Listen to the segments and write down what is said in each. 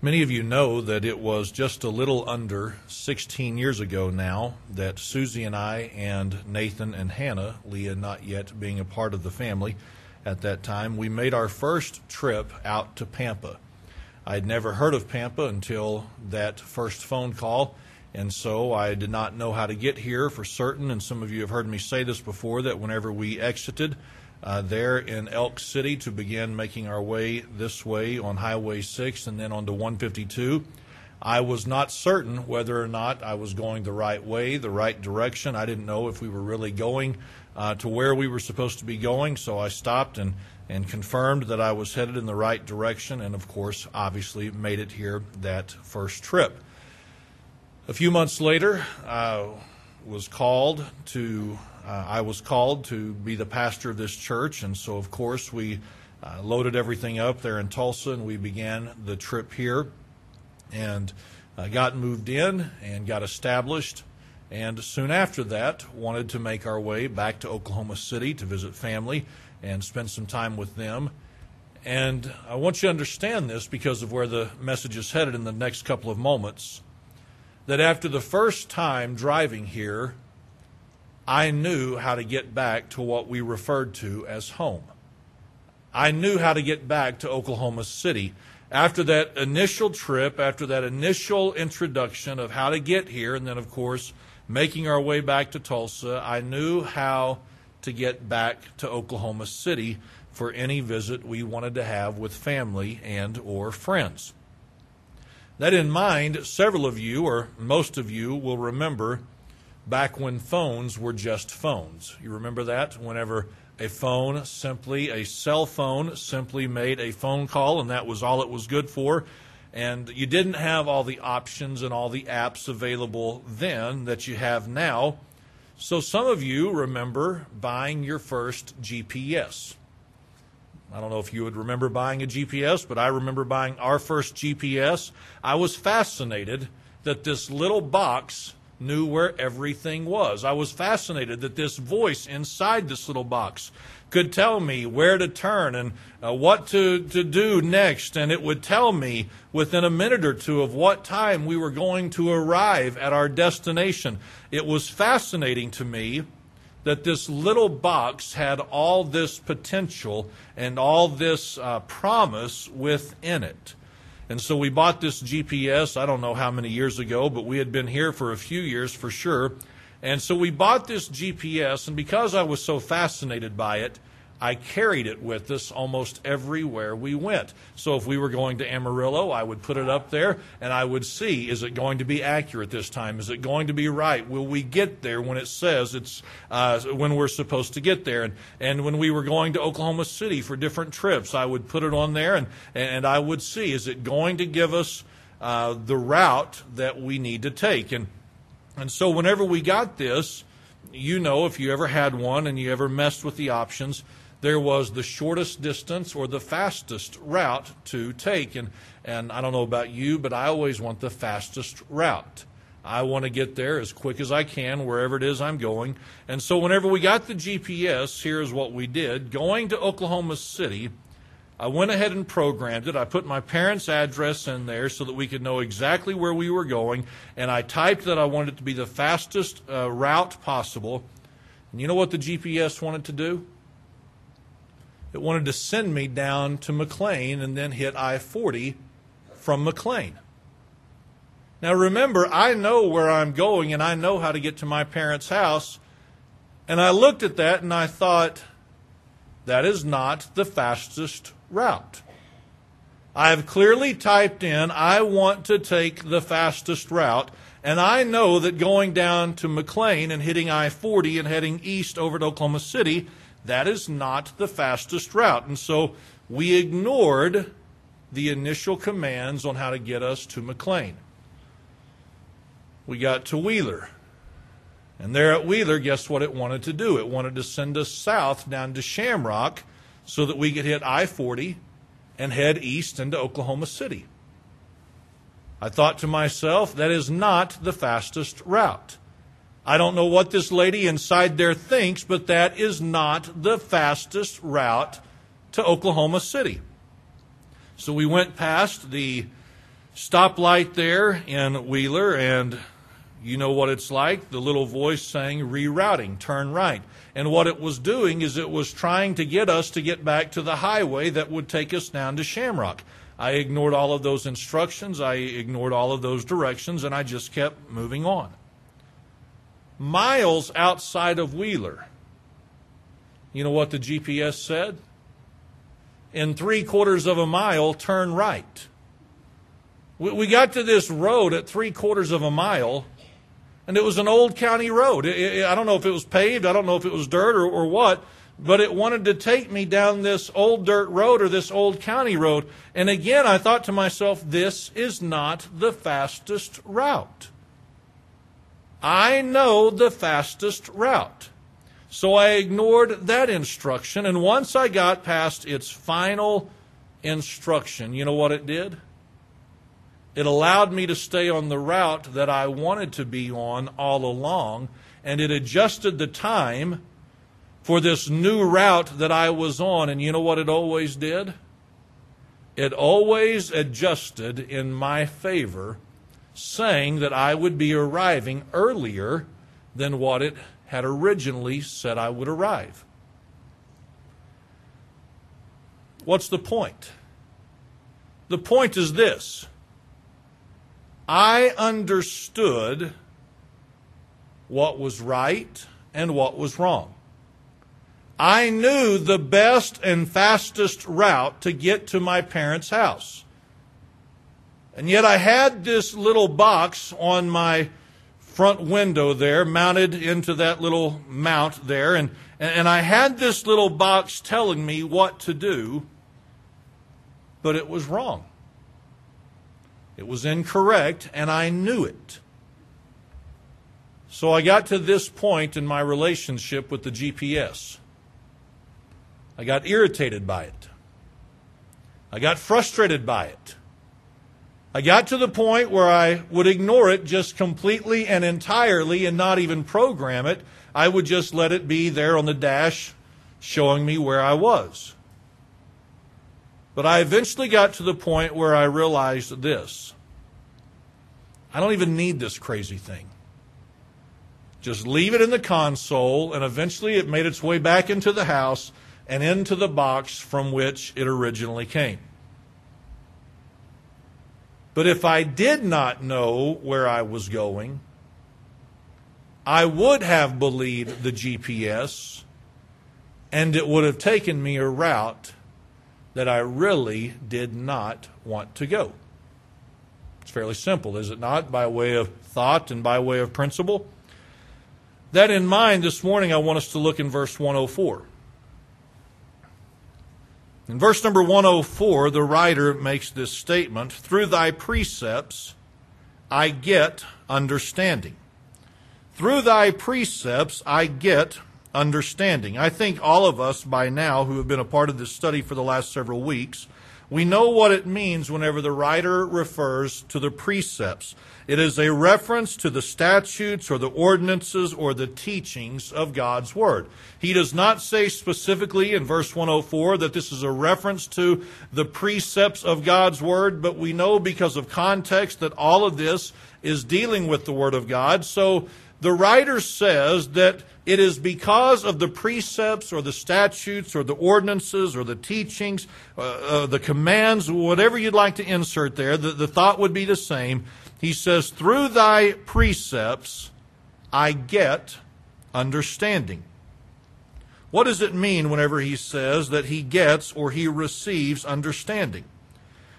Many of you know that it was just a little under 16 years ago now that Susie and I and Nathan and Hannah, Leah not yet being a part of the family at that time, we made our first trip out to Pampa. I had never heard of Pampa until that first phone call, and so I did not know how to get here for certain. And some of you have heard me say this before that whenever we exited, uh, there in Elk City to begin making our way this way on Highway 6 and then onto 152. I was not certain whether or not I was going the right way, the right direction. I didn't know if we were really going uh, to where we were supposed to be going, so I stopped and, and confirmed that I was headed in the right direction, and of course, obviously, made it here that first trip. A few months later, I was called to uh, I was called to be the pastor of this church, and so of course we uh, loaded everything up there in Tulsa, and we began the trip here, and uh, got moved in and got established, and soon after that wanted to make our way back to Oklahoma City to visit family and spend some time with them. And I want you to understand this because of where the message is headed in the next couple of moments. That after the first time driving here, I knew how to get back to what we referred to as home. I knew how to get back to Oklahoma City. After that initial trip, after that initial introduction of how to get here, and then, of course, making our way back to Tulsa, I knew how to get back to Oklahoma City for any visit we wanted to have with family and or friends. That in mind, several of you or most of you will remember back when phones were just phones. You remember that? Whenever a phone simply, a cell phone simply made a phone call, and that was all it was good for. And you didn't have all the options and all the apps available then that you have now. So some of you remember buying your first GPS. I don't know if you would remember buying a GPS, but I remember buying our first GPS. I was fascinated that this little box knew where everything was. I was fascinated that this voice inside this little box could tell me where to turn and uh, what to, to do next. And it would tell me within a minute or two of what time we were going to arrive at our destination. It was fascinating to me that this little box had all this potential and all this uh, promise within it. And so we bought this GPS, I don't know how many years ago, but we had been here for a few years for sure. And so we bought this GPS, and because I was so fascinated by it, I carried it with us almost everywhere we went. So if we were going to Amarillo, I would put it up there and I would see is it going to be accurate this time? Is it going to be right? Will we get there when it says it's uh, when we're supposed to get there? And, and when we were going to Oklahoma City for different trips, I would put it on there and, and I would see is it going to give us uh, the route that we need to take? And, and so whenever we got this, you know, if you ever had one and you ever messed with the options, there was the shortest distance or the fastest route to take. And, and I don't know about you, but I always want the fastest route. I want to get there as quick as I can wherever it is I'm going. And so whenever we got the GPS, here's what we did. Going to Oklahoma City, I went ahead and programmed it. I put my parents' address in there so that we could know exactly where we were going. And I typed that I wanted it to be the fastest uh, route possible. And you know what the GPS wanted to do? It wanted to send me down to McLean and then hit I 40 from McLean. Now remember, I know where I'm going and I know how to get to my parents' house. And I looked at that and I thought, that is not the fastest route. I have clearly typed in, I want to take the fastest route. And I know that going down to McLean and hitting I 40 and heading east over to Oklahoma City that is not the fastest route. And so we ignored the initial commands on how to get us to McLean. We got to Wheeler. And there at Wheeler, guess what it wanted to do? It wanted to send us south down to Shamrock so that we could hit I 40 and head east into Oklahoma City. I thought to myself, that is not the fastest route. I don't know what this lady inside there thinks, but that is not the fastest route to Oklahoma City. So we went past the stoplight there in Wheeler, and you know what it's like the little voice saying rerouting, turn right. And what it was doing is it was trying to get us to get back to the highway that would take us down to Shamrock. I ignored all of those instructions, I ignored all of those directions, and I just kept moving on. Miles outside of Wheeler, you know what the GPS said? In three quarters of a mile, turn right. We got to this road at three quarters of a mile, and it was an old county road. I don't know if it was paved, I don't know if it was dirt or, or what, but it wanted to take me down this old dirt road or this old county road. And again, I thought to myself, this is not the fastest route. I know the fastest route. So I ignored that instruction, and once I got past its final instruction, you know what it did? It allowed me to stay on the route that I wanted to be on all along, and it adjusted the time for this new route that I was on. And you know what it always did? It always adjusted in my favor, saying that I would be arriving earlier than what it had originally said I would arrive. What's the point? The point is this I understood what was right and what was wrong. I knew the best and fastest route to get to my parents' house. And yet I had this little box on my front window there, mounted into that little mount there, and, and I had this little box telling me what to do, but it was wrong. It was incorrect, and I knew it. So I got to this point in my relationship with the GPS. I got irritated by it. I got frustrated by it. I got to the point where I would ignore it just completely and entirely and not even program it. I would just let it be there on the dash showing me where I was. But I eventually got to the point where I realized this I don't even need this crazy thing. Just leave it in the console, and eventually it made its way back into the house and into the box from which it originally came. But if I did not know where I was going, I would have believed the GPS, and it would have taken me a route that I really did not want to go. It's fairly simple, is it not, by way of thought and by way of principle? That in mind, this morning I want us to look in verse 104. In verse number 104, the writer makes this statement Through thy precepts I get understanding. Through thy precepts I get understanding. I think all of us by now who have been a part of this study for the last several weeks we know what it means whenever the writer refers to the precepts. It is a reference to the statutes or the ordinances or the teachings of God's Word. He does not say specifically in verse 104 that this is a reference to the precepts of God's Word, but we know because of context that all of this is dealing with the Word of God. So the writer says that it is because of the precepts or the statutes or the ordinances or the teachings, uh, uh, the commands, whatever you'd like to insert there, the, the thought would be the same. He says, Through thy precepts I get understanding. What does it mean whenever he says that he gets or he receives understanding?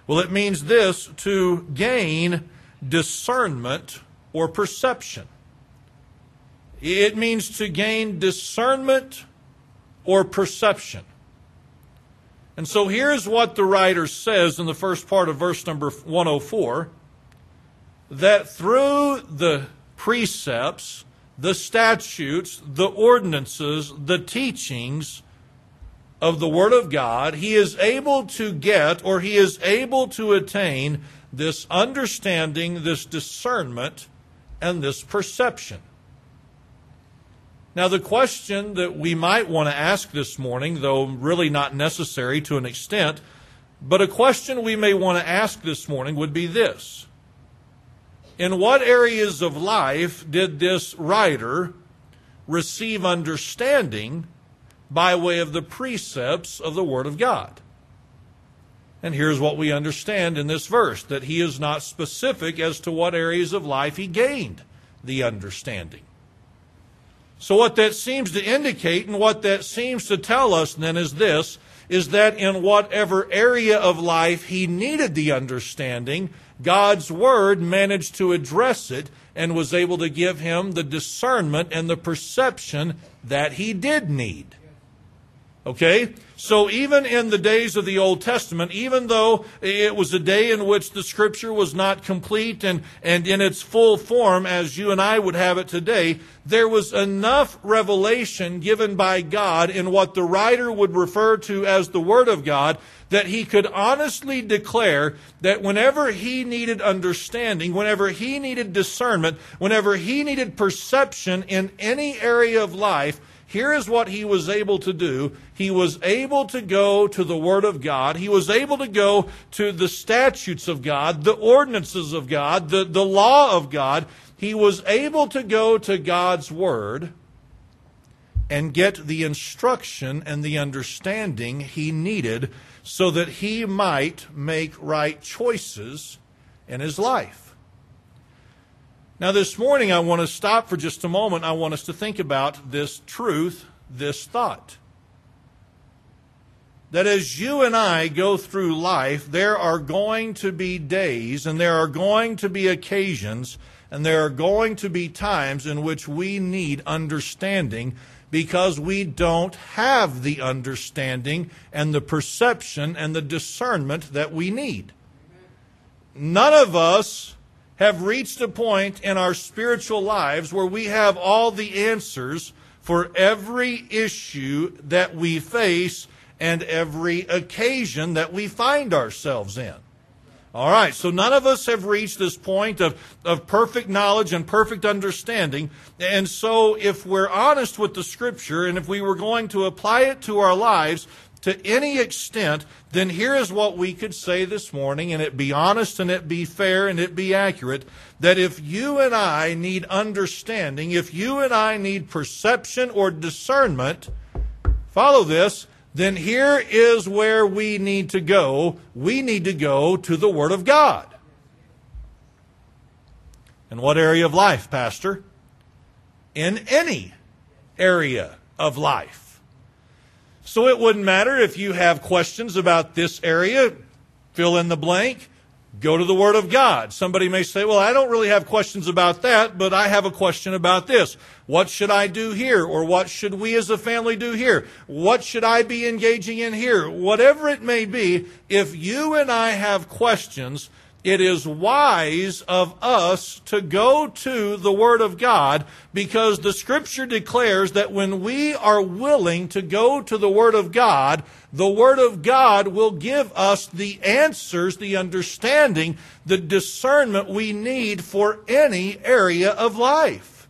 Well, it means this to gain discernment or perception. It means to gain discernment or perception. And so here's what the writer says in the first part of verse number 104 that through the precepts, the statutes, the ordinances, the teachings of the Word of God, he is able to get or he is able to attain this understanding, this discernment, and this perception. Now, the question that we might want to ask this morning, though really not necessary to an extent, But a question we may want to ask this morning would be this In what areas of life did this writer receive understanding by way of the precepts of the Word of God? And here's what we understand in this verse that he is not specific as to what areas of life he gained the understanding. So, what that seems to indicate and what that seems to tell us then is this is that in whatever area of life he needed the understanding, God's Word managed to address it and was able to give him the discernment and the perception that he did need. Okay? So even in the days of the Old Testament, even though it was a day in which the scripture was not complete and, and in its full form as you and I would have it today, there was enough revelation given by God in what the writer would refer to as the Word of God that he could honestly declare that whenever he needed understanding, whenever he needed discernment, whenever he needed perception in any area of life, here is what he was able to do. He was able to go to the Word of God. He was able to go to the statutes of God, the ordinances of God, the, the law of God. He was able to go to God's Word and get the instruction and the understanding he needed so that he might make right choices in his life. Now, this morning, I want to stop for just a moment. I want us to think about this truth, this thought. That as you and I go through life, there are going to be days and there are going to be occasions and there are going to be times in which we need understanding because we don't have the understanding and the perception and the discernment that we need. None of us have reached a point in our spiritual lives where we have all the answers for every issue that we face and every occasion that we find ourselves in. All right, so none of us have reached this point of, of perfect knowledge and perfect understanding. And so, if we're honest with the Scripture and if we were going to apply it to our lives, to any extent, then here is what we could say this morning, and it be honest and it be fair and it be accurate that if you and I need understanding, if you and I need perception or discernment, follow this, then here is where we need to go. We need to go to the Word of God. In what area of life, Pastor? In any area of life. So it wouldn't matter if you have questions about this area, fill in the blank, go to the Word of God. Somebody may say, well, I don't really have questions about that, but I have a question about this. What should I do here? Or what should we as a family do here? What should I be engaging in here? Whatever it may be, if you and I have questions, it is wise of us to go to the Word of God because the Scripture declares that when we are willing to go to the Word of God, the Word of God will give us the answers, the understanding, the discernment we need for any area of life.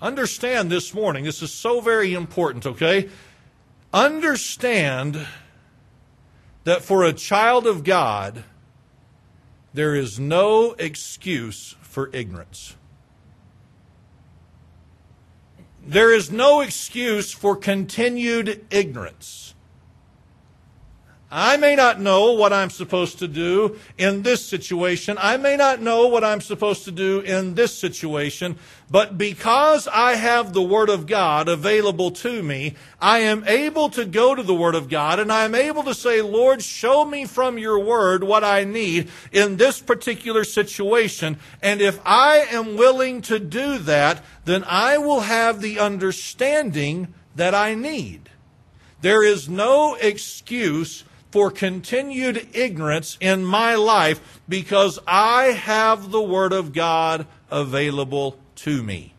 Understand this morning, this is so very important, okay? Understand that for a child of God, there is no excuse for ignorance. There is no excuse for continued ignorance. I may not know what I'm supposed to do in this situation. I may not know what I'm supposed to do in this situation. But because I have the Word of God available to me, I am able to go to the Word of God and I am able to say, Lord, show me from your Word what I need in this particular situation. And if I am willing to do that, then I will have the understanding that I need. There is no excuse for continued ignorance in my life because I have the Word of God available to me.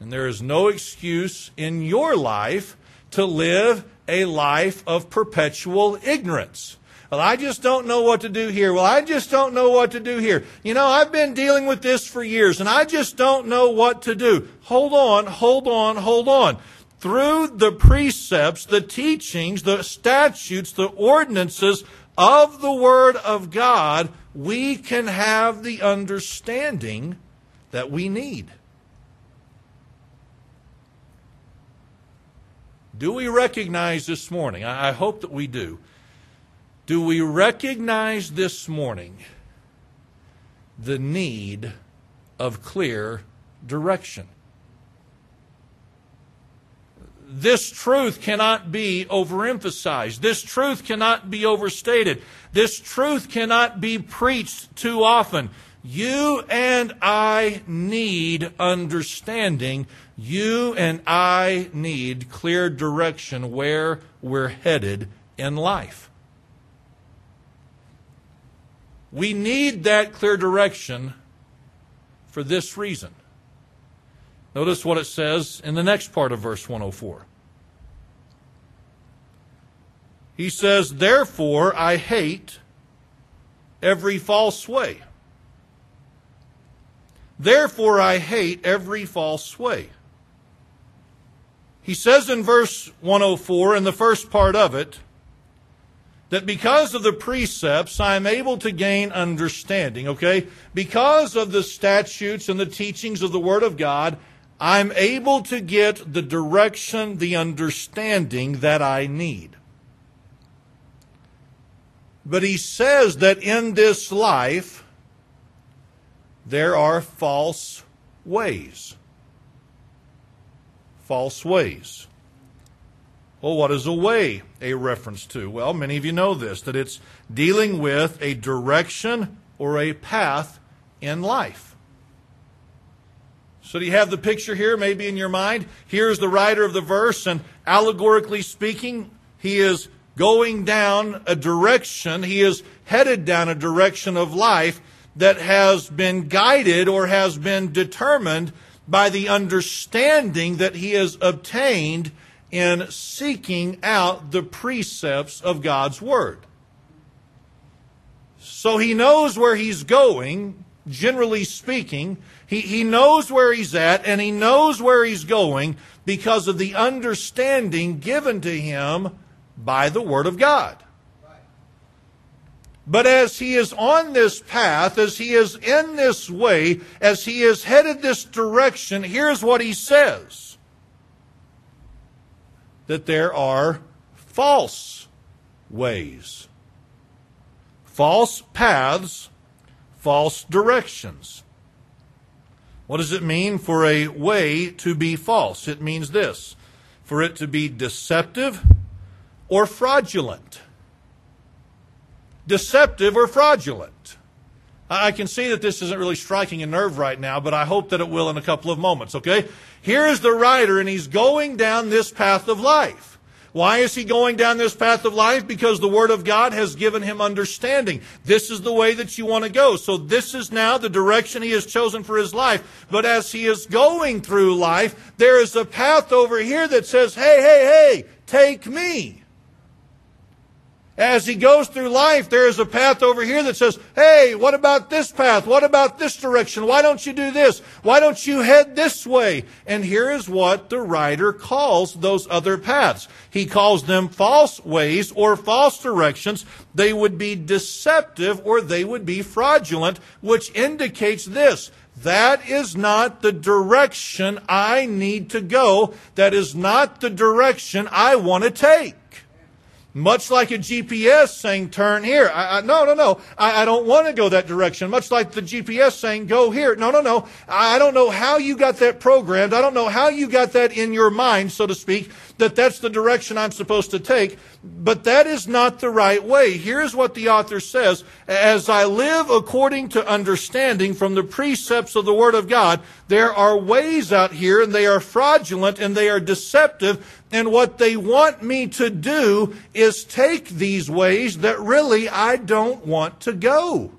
And there is no excuse in your life to live a life of perpetual ignorance. Well, I just don't know what to do here. Well, I just don't know what to do here. You know, I've been dealing with this for years and I just don't know what to do. Hold on, hold on, hold on through the precepts, the teachings, the statutes, the ordinances of the Word of God, we can have the understanding that we need. Do we recognize this morning? I hope that we do. Do we recognize this morning the need of clear direction? This truth cannot be overemphasized. This truth cannot be overstated. This truth cannot be preached too often. You and I need understanding. You and I need clear direction where we're headed in life. We need that clear direction for this reason. Notice what it says in the next part of verse 104. He says, Therefore I hate every false way. Therefore I hate every false way. He says in verse 104, in the first part of it, that because of the precepts, I am able to gain understanding, okay? Because of the statutes and the teachings of the Word of God, I'm able to get the direction, the understanding that I need. But he says that in this life, there are false ways. False ways. Well, what is a way a reference to? Well, many of you know this, that it's dealing with a direction or a path in life. So do you have the picture here, maybe in your mind? Here's the writer of the verse, and allegorically speaking, he is going down a direction, he is headed down a direction of life that has been guided or has been determined by the understanding that he has obtained in seeking out the precepts of God's Word. So he knows where he's going, generally speaking, he, he knows where he's at and he knows where he's going because of the understanding given to him by the Word of God. But as he is on this path, as he is in this way, as he is headed this direction, here's what he says that there are false ways, false paths, false directions. What does it mean for a way to be false? It means this for it to be deceptive or fraudulent. Deceptive or fraudulent. I can see that this isn't really striking a nerve right now, but I hope that it will in a couple of moments, okay? Here's the writer, and he's going down this path of life. Why is he going down this path of life? Because the Word of God has given him understanding. This is the way that you want to go. So this is now the direction he has chosen for his life. But as he is going through life, there is a path over here that says, hey, hey, hey, take me. As he goes through life, there is a path over here that says, hey, what about this path? What about this direction? Why don't you do this? Why don't you head this way? And here is what the writer calls those other paths. He calls them false ways or false directions. They would be deceptive or they would be fraudulent, which indicates this. That is not the direction I need to go. That is not the direction I want to take. Much like a GPS saying, turn here. I, I, no, no, no. I, I don't want to go that direction. Much like the GPS saying, go here. No, no, no. I don't know how you got that programmed. I don't know how you got that in your mind, so to speak, that that's the direction I'm supposed to take. But that is not the right way. Here's what the author says. As I live according to understanding from the precepts of the Word of God, there are ways out here and they are fraudulent and they are deceptive. And what they want me to do is take these ways that really I don't want to go.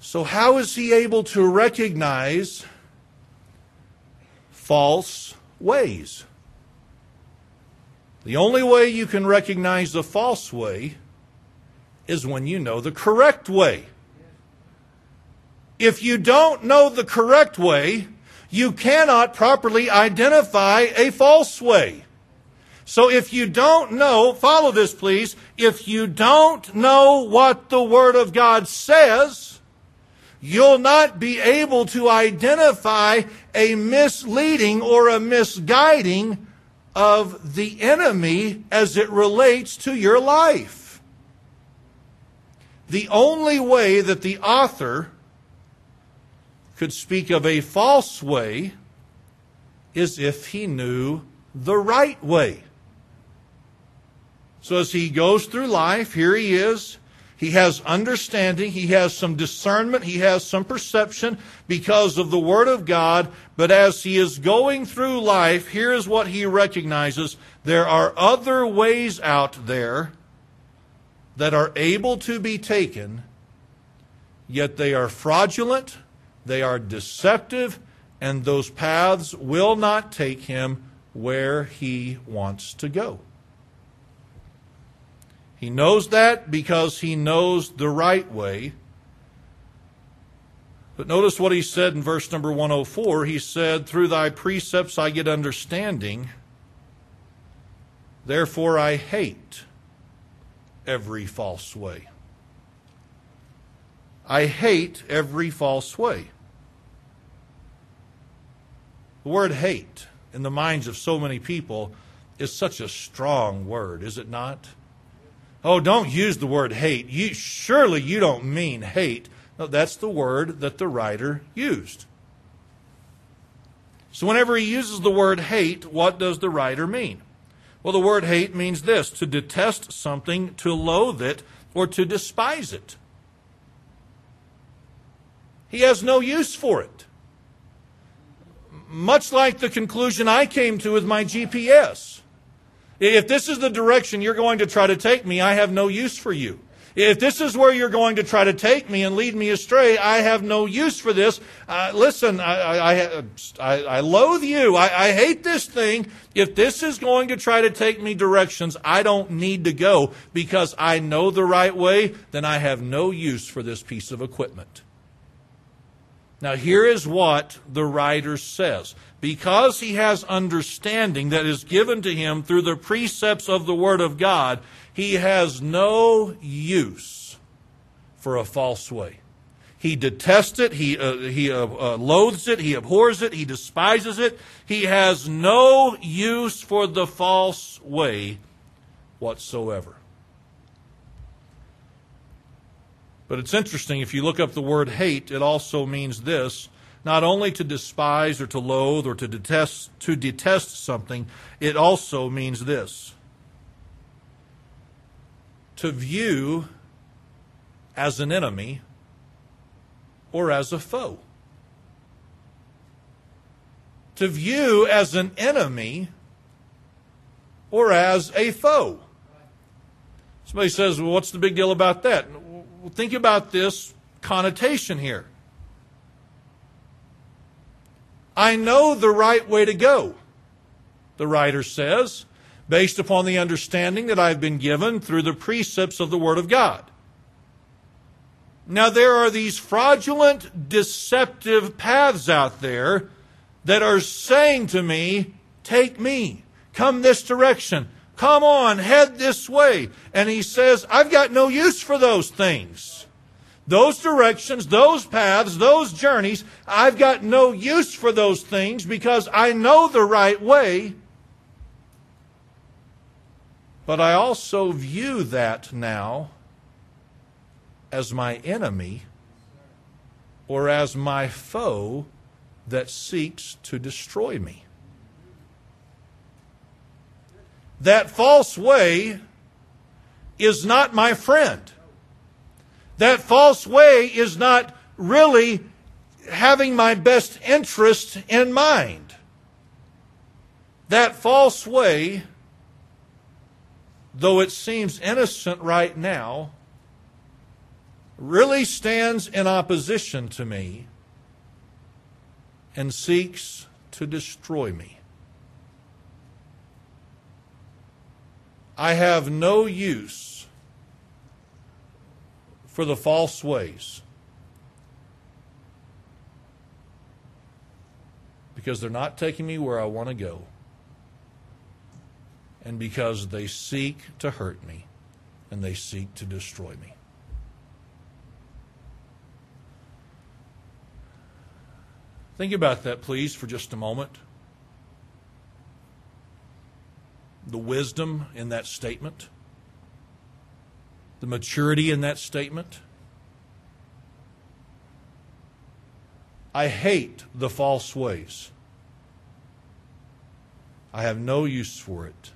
So, how is he able to recognize false ways? The only way you can recognize the false way is when you know the correct way. If you don't know the correct way, you cannot properly identify a false way. So if you don't know, follow this please, if you don't know what the Word of God says, you'll not be able to identify a misleading or a misguiding of the enemy as it relates to your life. The only way that the author could speak of a false way is if he knew the right way. So as he goes through life, here he is. He has understanding. He has some discernment. He has some perception because of the Word of God. But as he is going through life, here's what he recognizes. There are other ways out there that are able to be taken, yet they are fraudulent, they are deceptive, and those paths will not take him where he wants to go. He knows that because he knows the right way. But notice what he said in verse number 104. He said, Through thy precepts I get understanding. Therefore I hate every false way. I hate every false way. The word hate in the minds of so many people is such a strong word, is it not? Oh, don't use the word hate. You, surely you don't mean hate. No, that's the word that the writer used. So whenever he uses the word hate, what does the writer mean? Well, the word hate means this to detest something, to loathe it, or to despise it. He has no use for it. Much like the conclusion I came to with my GPS. If this is the direction you're going to try to take me, I have no use for you. If this is where you're going to try to take me and lead me astray, I have no use for this. Uh, listen, I, I, I, I, loathe you. I, I hate this thing. If this is going to try to take me directions I don't need to go because I know the right way, then I have no use for this piece of equipment. Now, here is what the writer says. Because he has understanding that is given to him through the precepts of the Word of God, he has no use for a false way. He detests it, he, uh, he uh, uh, loathes it, he abhors it, he despises it. He has no use for the false way whatsoever. But it's interesting, if you look up the word hate, it also means this not only to despise or to loathe or to detest, to detest something, it also means this to view as an enemy or as a foe. To view as an enemy or as a foe. Somebody says, well, what's the big deal about that? Well, think about this connotation here. I know the right way to go, the writer says, based upon the understanding that I've been given through the precepts of the Word of God. Now, there are these fraudulent, deceptive paths out there that are saying to me, Take me, come this direction, come on, head this way. And he says, I've got no use for those things those directions, those paths, those journeys, I've got no use for those things because I know the right way. But I also view that now as my enemy or as my foe that seeks to destroy me. That false way is not my friend. That false way is not really having my best interest in mind. That false way, though it seems innocent right now, really stands in opposition to me and seeks to destroy me. I have no use for the false ways. because they're not taking me where I want to go, and because they seek to hurt me and they seek to destroy me. Think about that, please, for just a moment. The wisdom in that statement, the maturity in that statement. I hate the false ways. I have no use for it.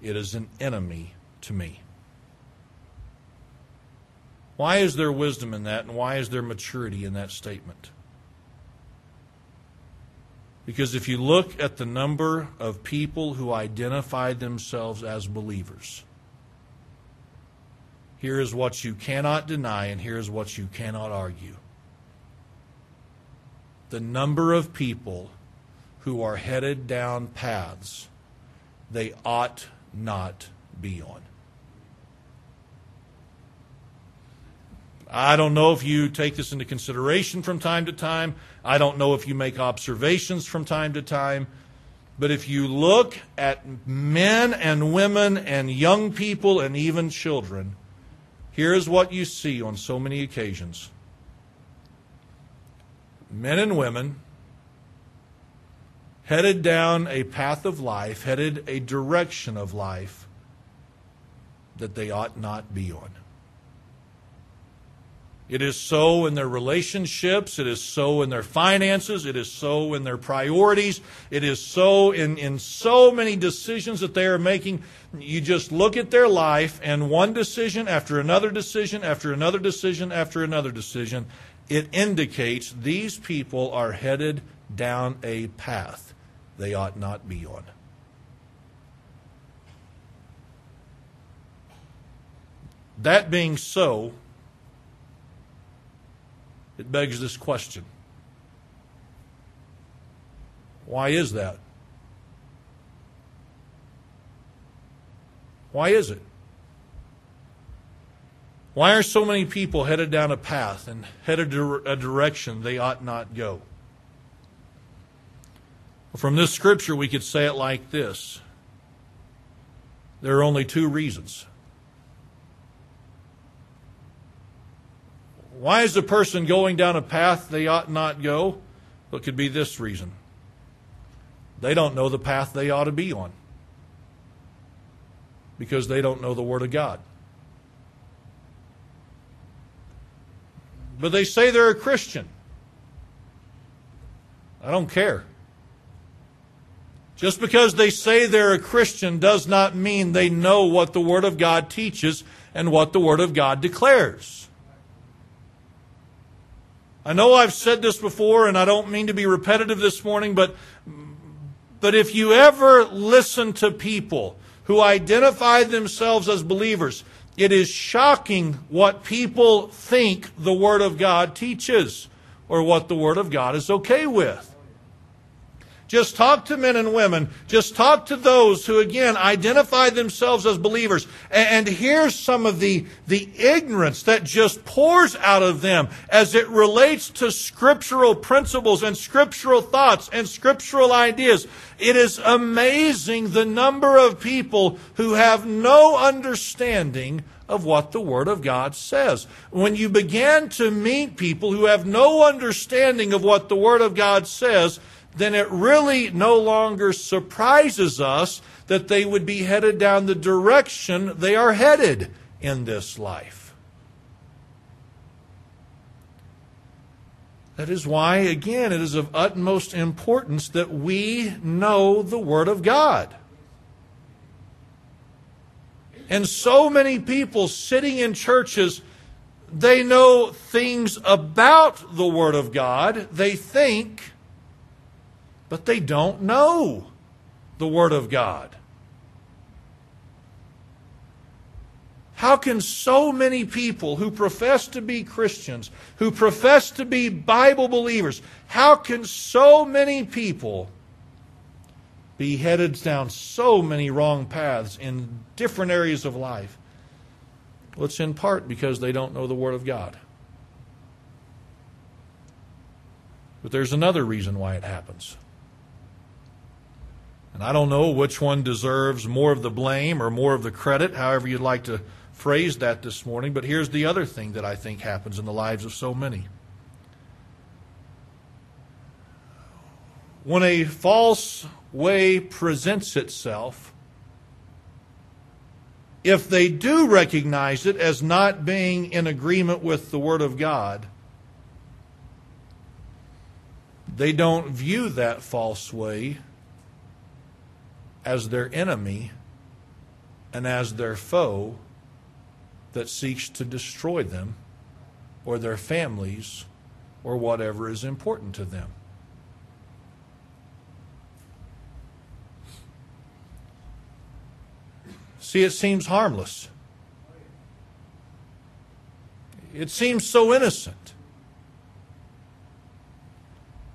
It is an enemy to me. Why is there wisdom in that, and why is there maturity in that statement? Because if you look at the number of people who identified themselves as believers, here is what you cannot deny, and here is what you cannot argue. The number of people who are headed down paths they ought not be on. I don't know if you take this into consideration from time to time. I don't know if you make observations from time to time. But if you look at men and women and young people and even children, here is what you see on so many occasions men and women headed down a path of life, headed a direction of life that they ought not be on. It is so in their relationships. It is so in their finances. It is so in their priorities. It is so in, in so many decisions that they are making. You just look at their life, and one decision after another decision after another decision after another decision, it indicates these people are headed down a path they ought not be on. That being so, it begs this question Why is that? Why is it? Why are so many people headed down a path and headed a direction they ought not go? From this scripture, we could say it like this there are only two reasons. Why is a person going down a path they ought not go? Well, it could be this reason they don't know the path they ought to be on because they don't know the Word of God. But they say they're a Christian. I don't care. Just because they say they're a Christian does not mean they know what the Word of God teaches and what the Word of God declares. I know I've said this before and I don't mean to be repetitive this morning, but, but if you ever listen to people who identify themselves as believers, it is shocking what people think the Word of God teaches or what the Word of God is okay with. Just talk to men and women. Just talk to those who, again, identify themselves as believers. And, here's some of the, the ignorance that just pours out of them as it relates to scriptural principles and scriptural thoughts and scriptural ideas. It is amazing the number of people who have no understanding of what the Word of God says. When you begin to meet people who have no understanding of what the Word of God says, then it really no longer surprises us that they would be headed down the direction they are headed in this life. That is why, again, it is of utmost importance that we know the Word of God. And so many people sitting in churches, they know things about the Word of God. They think but they don't know the Word of God. How can so many people who profess to be Christians, who profess to be Bible believers, how can so many people be headed down so many wrong paths in different areas of life? Well, it's in part because they don't know the Word of God. But there's another reason why it happens. And I don't know which one deserves more of the blame or more of the credit, however you'd like to phrase that this morning. But here's the other thing that I think happens in the lives of so many. When a false way presents itself, if they do recognize it as not being in agreement with the Word of God, they don't view that false way as their enemy and as their foe that seeks to destroy them or their families or whatever is important to them. See, it seems harmless. It seems so innocent.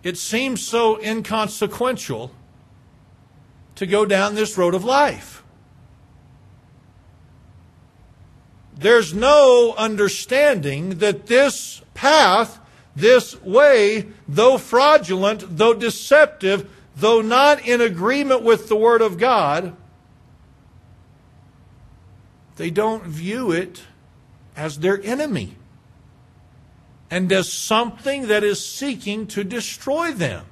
It seems so inconsequential to go down this road of life. There's no understanding that this path, this way, though fraudulent, though deceptive, though not in agreement with the Word of God, they don't view it as their enemy and as something that is seeking to destroy them.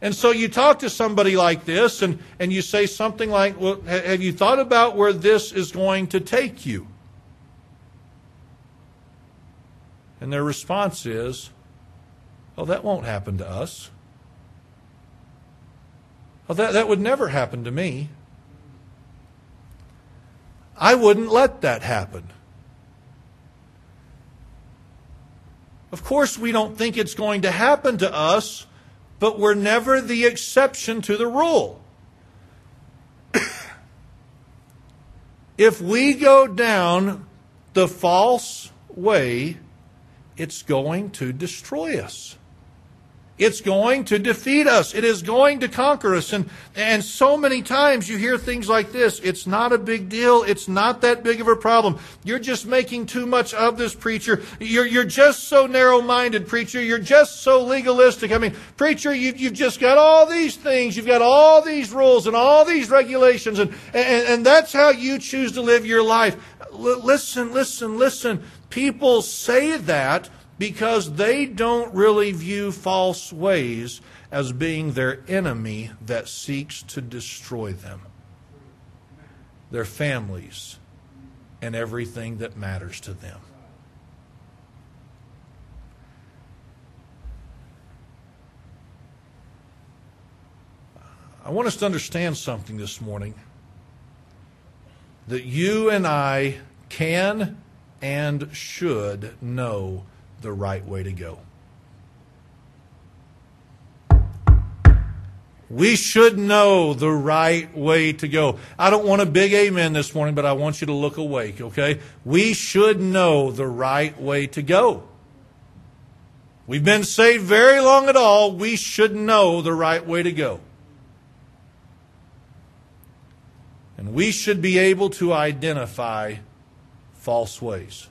And so you talk to somebody like this and, and you say something like, Well, have you thought about where this is going to take you? And their response is, Oh, that won't happen to us. Oh, that, that would never happen to me. I wouldn't let that happen. Of course, we don't think it's going to happen to us, but we're never the exception to the rule. if we go down the false way, it's going to destroy us. It's going to defeat us. It is going to conquer us. And, and so many times you hear things like this. It's not a big deal. It's not that big of a problem. You're just making too much of this preacher. You're, you're just so narrow-minded, preacher. You're just so legalistic. I mean, preacher, you've, you've just got all these things. You've got all these rules and all these regulations. And, and, and that's how you choose to live your life. L- listen, listen, listen. People say that because they don't really view false ways as being their enemy that seeks to destroy them, their families, and everything that matters to them. I want us to understand something this morning that you and I can and should know the right way to go. We should know the right way to go. I don't want a big amen this morning, but I want you to look awake, okay? We should know the right way to go. We've been saved very long at all. We should know the right way to go. And we should be able to identify false ways.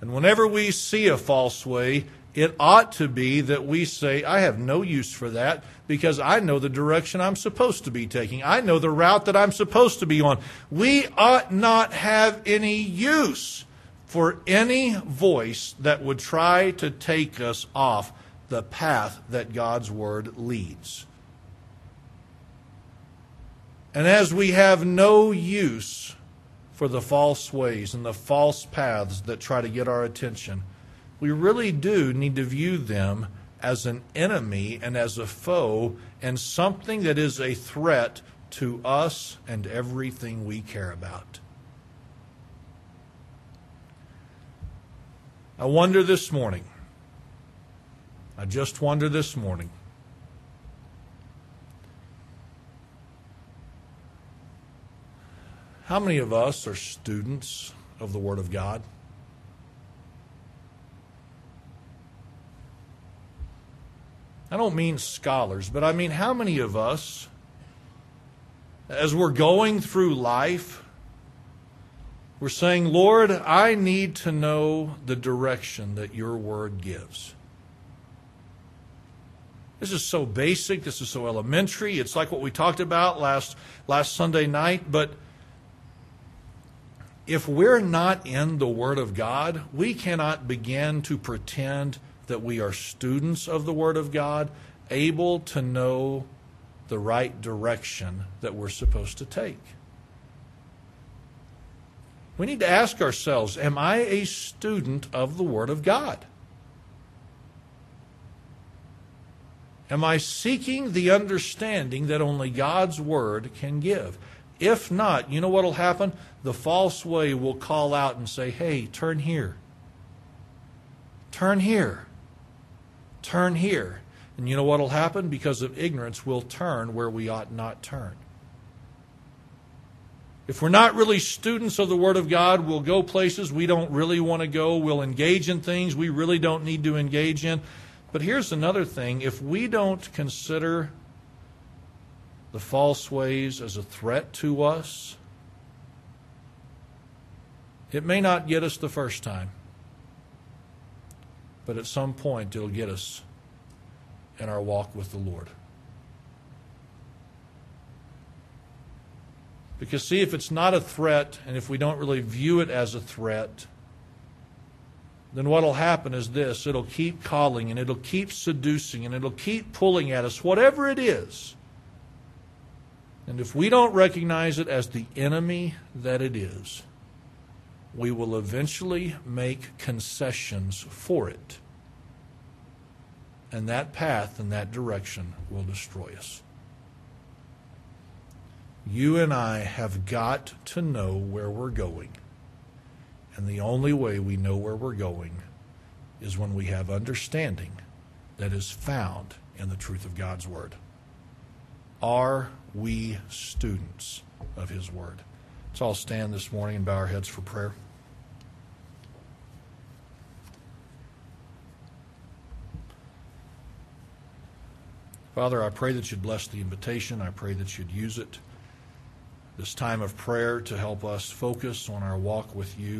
And whenever we see a false way, it ought to be that we say, I have no use for that because I know the direction I'm supposed to be taking. I know the route that I'm supposed to be on. We ought not have any use for any voice that would try to take us off the path that God's Word leads. And as we have no use for the false ways and the false paths that try to get our attention, we really do need to view them as an enemy and as a foe and something that is a threat to us and everything we care about. I wonder this morning, I just wonder this morning How many of us are students of the Word of God? I don't mean scholars, but I mean how many of us, as we're going through life, we're saying, Lord, I need to know the direction that your Word gives. This is so basic. This is so elementary. It's like what we talked about last, last Sunday night. But if we're not in the Word of God, we cannot begin to pretend that we are students of the Word of God, able to know the right direction that we're supposed to take. We need to ask ourselves Am I a student of the Word of God? Am I seeking the understanding that only God's Word can give? If not, you know what will happen? The false way will call out and say, hey, turn here. Turn here. Turn here. And you know what will happen? Because of ignorance, we'll turn where we ought not turn. If we're not really students of the Word of God, we'll go places we don't really want to go. We'll engage in things we really don't need to engage in. But here's another thing if we don't consider the false ways as a threat to us, it may not get us the first time, but at some point it'll get us in our walk with the Lord. Because, see, if it's not a threat, and if we don't really view it as a threat, then what will happen is this it'll keep calling and it'll keep seducing and it'll keep pulling at us, whatever it is. And if we don't recognize it as the enemy that it is, we will eventually make concessions for it. And that path and that direction will destroy us. You and I have got to know where we're going. And the only way we know where we're going is when we have understanding that is found in the truth of God's Word. Are we students of His Word? Let's all stand this morning and bow our heads for prayer. Father, I pray that you'd bless the invitation. I pray that you'd use it, this time of prayer, to help us focus on our walk with you.